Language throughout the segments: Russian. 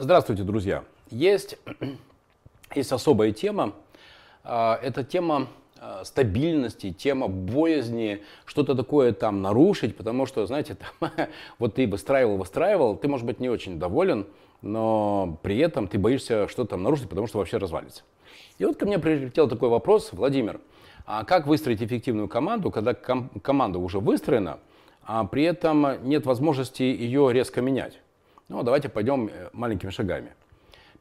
Здравствуйте, друзья. Есть, есть особая тема. А, это тема а, стабильности, тема боязни, что-то такое там нарушить, потому что, знаете, там, вот ты выстраивал, выстраивал, ты, может быть, не очень доволен, но при этом ты боишься что-то там нарушить, потому что вообще развалится. И вот ко мне прилетел такой вопрос, Владимир, а как выстроить эффективную команду, когда ком- команда уже выстроена, а при этом нет возможности ее резко менять? Ну, давайте пойдем э, маленькими шагами.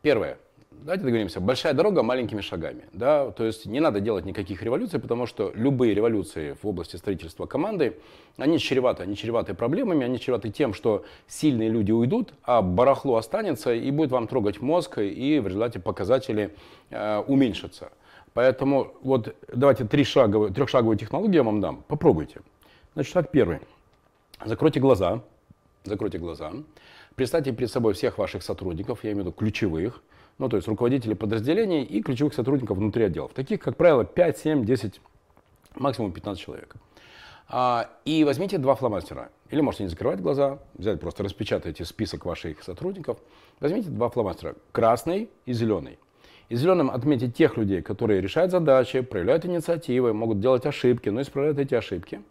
Первое. Давайте договоримся. Большая дорога маленькими шагами. Да? То есть не надо делать никаких революций, потому что любые революции в области строительства команды, они чреваты, они чреваты проблемами, они чреваты тем, что сильные люди уйдут, а барахло останется и будет вам трогать мозг, и в результате показатели э, уменьшатся. Поэтому вот давайте три шаговые, трехшаговую технологию я вам дам. Попробуйте. Значит, шаг первый. Закройте глаза. Закройте глаза. Представьте перед собой всех ваших сотрудников, я имею в виду ключевых, ну, то есть руководителей подразделений и ключевых сотрудников внутри отделов. Таких, как правило, 5, 7, 10, максимум 15 человек. А, и возьмите два фломастера. Или можете не закрывать глаза, взять, просто распечатайте список ваших сотрудников. Возьмите два фломастера, красный и зеленый. И зеленым отметьте тех людей, которые решают задачи, проявляют инициативы, могут делать ошибки, но исправляют эти ошибки.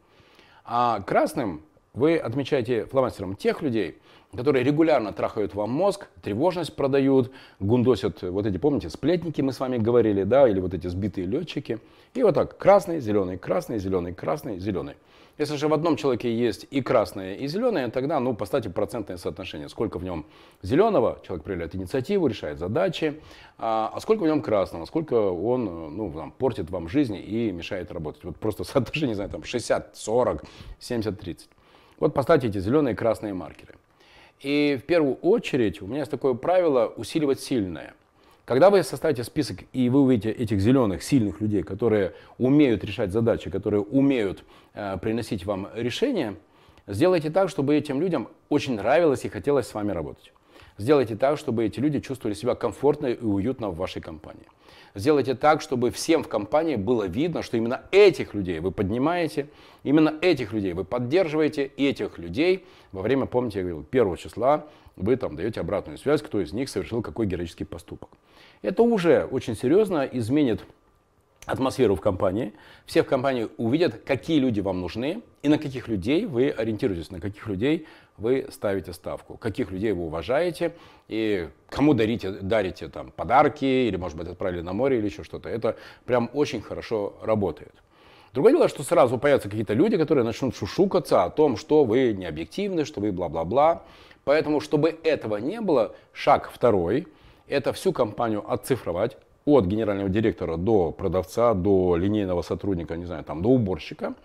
А красным вы отмечаете фломастером тех людей, которые регулярно трахают вам мозг, тревожность продают, гундосят вот эти, помните, сплетники мы с вами говорили, да, или вот эти сбитые летчики. И вот так, красный, зеленый, красный, зеленый, красный, зеленый. Если же в одном человеке есть и красное, и зеленое, тогда, ну, поставьте процентное соотношение. Сколько в нем зеленого, человек проявляет инициативу, решает задачи, а, а сколько в нем красного, сколько он, ну, там, портит вам жизнь и мешает работать. Вот просто соотношение, не знаю, там 60, 40, 70, 30. Вот поставьте эти зеленые и красные маркеры. И в первую очередь у меня есть такое правило усиливать сильное. Когда вы составите список и вы увидите этих зеленых, сильных людей, которые умеют решать задачи, которые умеют э, приносить вам решения, сделайте так, чтобы этим людям очень нравилось и хотелось с вами работать. Сделайте так, чтобы эти люди чувствовали себя комфортно и уютно в вашей компании. Сделайте так, чтобы всем в компании было видно, что именно этих людей вы поднимаете, именно этих людей вы поддерживаете, и этих людей во время, помните, я говорил, первого числа вы там даете обратную связь, кто из них совершил какой героический поступок. Это уже очень серьезно изменит атмосферу в компании. Все в компании увидят, какие люди вам нужны и на каких людей вы ориентируетесь, на каких людей вы ставите ставку, каких людей вы уважаете и кому дарите, дарите там подарки или, может быть, отправили на море или еще что-то. Это прям очень хорошо работает. Другое дело, что сразу появятся какие-то люди, которые начнут шушукаться о том, что вы не объективны, что вы бла-бла-бла. Поэтому, чтобы этого не было, шаг второй – это всю компанию оцифровать от генерального директора до продавца, до линейного сотрудника, не знаю, там, до уборщика –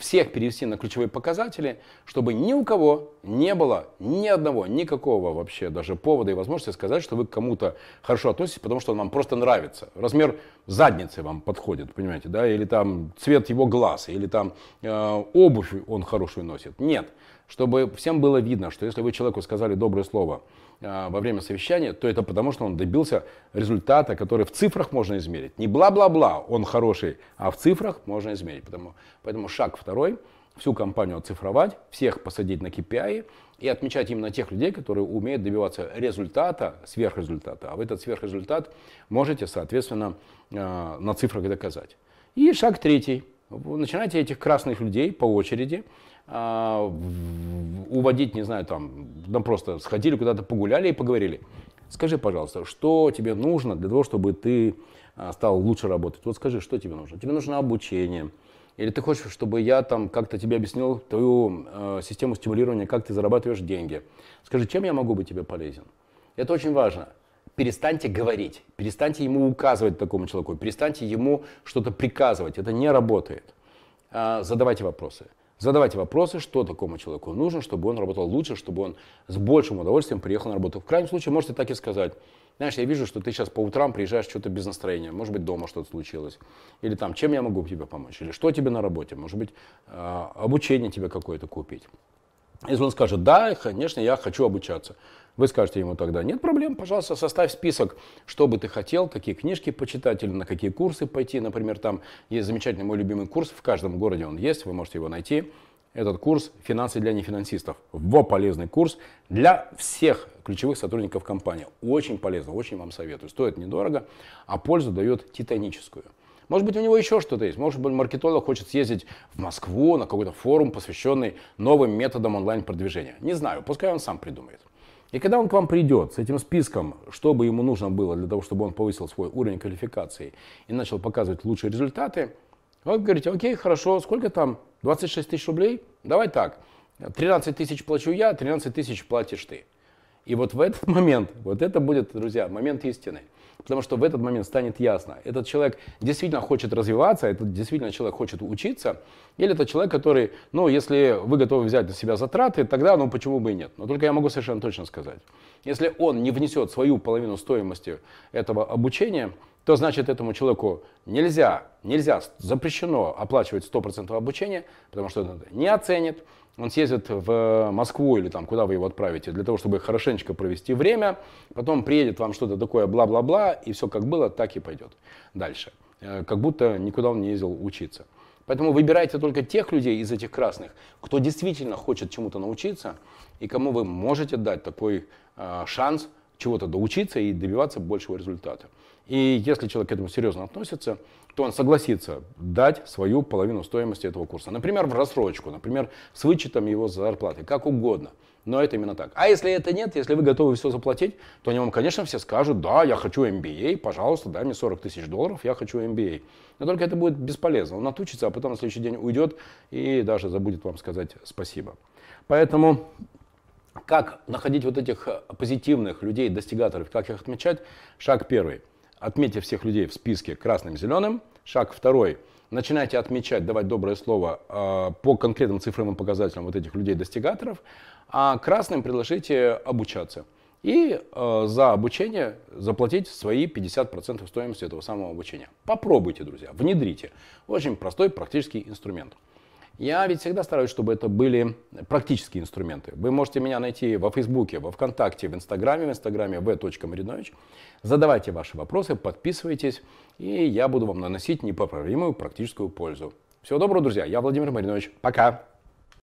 всех перевести на ключевые показатели, чтобы ни у кого не было ни одного, никакого вообще даже повода и возможности сказать, что вы к кому-то хорошо относитесь, потому что он вам просто нравится. Размер задницы вам подходит, понимаете, да, или там цвет его глаз, или там э, обувь он хорошую носит. Нет, чтобы всем было видно, что если вы человеку сказали доброе слово, а, во время совещания, то это потому, что он добился результата, который в цифрах можно измерить. Не бла-бла-бла, он хороший, а в цифрах можно измерить. Поэтому, поэтому шаг второй, всю компанию оцифровать, всех посадить на KPI и отмечать именно тех людей, которые умеют добиваться результата, сверхрезультата. А вы этот сверхрезультат можете, соответственно, а, на цифрах доказать. И шаг третий. Начинайте этих красных людей по очереди а, уводить, не знаю, там, ну просто сходили куда-то погуляли и поговорили. Скажи, пожалуйста, что тебе нужно для того, чтобы ты а, стал лучше работать? Вот скажи, что тебе нужно? Тебе нужно обучение. Или ты хочешь, чтобы я там как-то тебе объяснил твою э, систему стимулирования, как ты зарабатываешь деньги? Скажи, чем я могу быть тебе полезен? Это очень важно. Перестаньте говорить, перестаньте ему указывать такому человеку, перестаньте ему что-то приказывать. Это не работает. Э, задавайте вопросы. Задавайте вопросы, что такому человеку нужно, чтобы он работал лучше, чтобы он с большим удовольствием приехал на работу. В крайнем случае можете так и сказать. Знаешь, я вижу, что ты сейчас по утрам приезжаешь что-то без настроения. Может быть, дома что-то случилось. Или там, чем я могу тебе помочь? Или что тебе на работе? Может быть, а, обучение тебе какое-то купить. Если он скажет, да, конечно, я хочу обучаться. Вы скажете ему тогда, нет проблем, пожалуйста, составь список, что бы ты хотел, какие книжки почитать или на какие курсы пойти. Например, там есть замечательный мой любимый курс, в каждом городе он есть, вы можете его найти. Этот курс «Финансы для нефинансистов». Во полезный курс для всех ключевых сотрудников компании. Очень полезно, очень вам советую. Стоит недорого, а пользу дает титаническую. Может быть, у него еще что-то есть. Может быть, маркетолог хочет съездить в Москву на какой-то форум, посвященный новым методам онлайн-продвижения. Не знаю, пускай он сам придумает. И когда он к вам придет с этим списком, что бы ему нужно было для того, чтобы он повысил свой уровень квалификации и начал показывать лучшие результаты, вы говорите, окей, хорошо, сколько там? 26 тысяч рублей? Давай так, 13 тысяч плачу я, 13 тысяч платишь ты. И вот в этот момент, вот это будет, друзья, момент истины. Потому что в этот момент станет ясно, этот человек действительно хочет развиваться, этот действительно человек хочет учиться, или это человек, который, ну, если вы готовы взять на себя затраты, тогда, ну, почему бы и нет. Но только я могу совершенно точно сказать, если он не внесет свою половину стоимости этого обучения, то значит этому человеку нельзя, нельзя, запрещено оплачивать 100% обучения, потому что он это не оценит, он съездит в Москву или там, куда вы его отправите, для того, чтобы хорошенечко провести время, потом приедет вам что-то такое бла-бла-бла, и все как было, так и пойдет дальше. Э, как будто никуда он не ездил учиться. Поэтому выбирайте только тех людей из этих красных, кто действительно хочет чему-то научиться, и кому вы можете дать такой э, шанс чего-то доучиться и добиваться большего результата. И если человек к этому серьезно относится, то он согласится дать свою половину стоимости этого курса. Например, в рассрочку, например, с вычетом его зарплаты, как угодно. Но это именно так. А если это нет, если вы готовы все заплатить, то они вам, конечно, все скажут, да, я хочу MBA, пожалуйста, дай мне 40 тысяч долларов, я хочу MBA. Но только это будет бесполезно. Он отучится, а потом на следующий день уйдет и даже забудет вам сказать спасибо. Поэтому как находить вот этих позитивных людей, достигаторов, как их отмечать? Шаг первый – Отметьте всех людей в списке красным-зеленым. Шаг второй. Начинайте отмечать, давать доброе слово э, по конкретным цифровым показателям вот этих людей-достигаторов. А красным предложите обучаться. И э, за обучение заплатить свои 50% стоимости этого самого обучения. Попробуйте, друзья, внедрите. Очень простой практический инструмент. Я ведь всегда стараюсь, чтобы это были практические инструменты. Вы можете меня найти во Фейсбуке, во Вконтакте, в Инстаграме, в Инстаграме v.marinovich. Задавайте ваши вопросы, подписывайтесь, и я буду вам наносить непоправимую практическую пользу. Всего доброго, друзья. Я Владимир Маринович. Пока.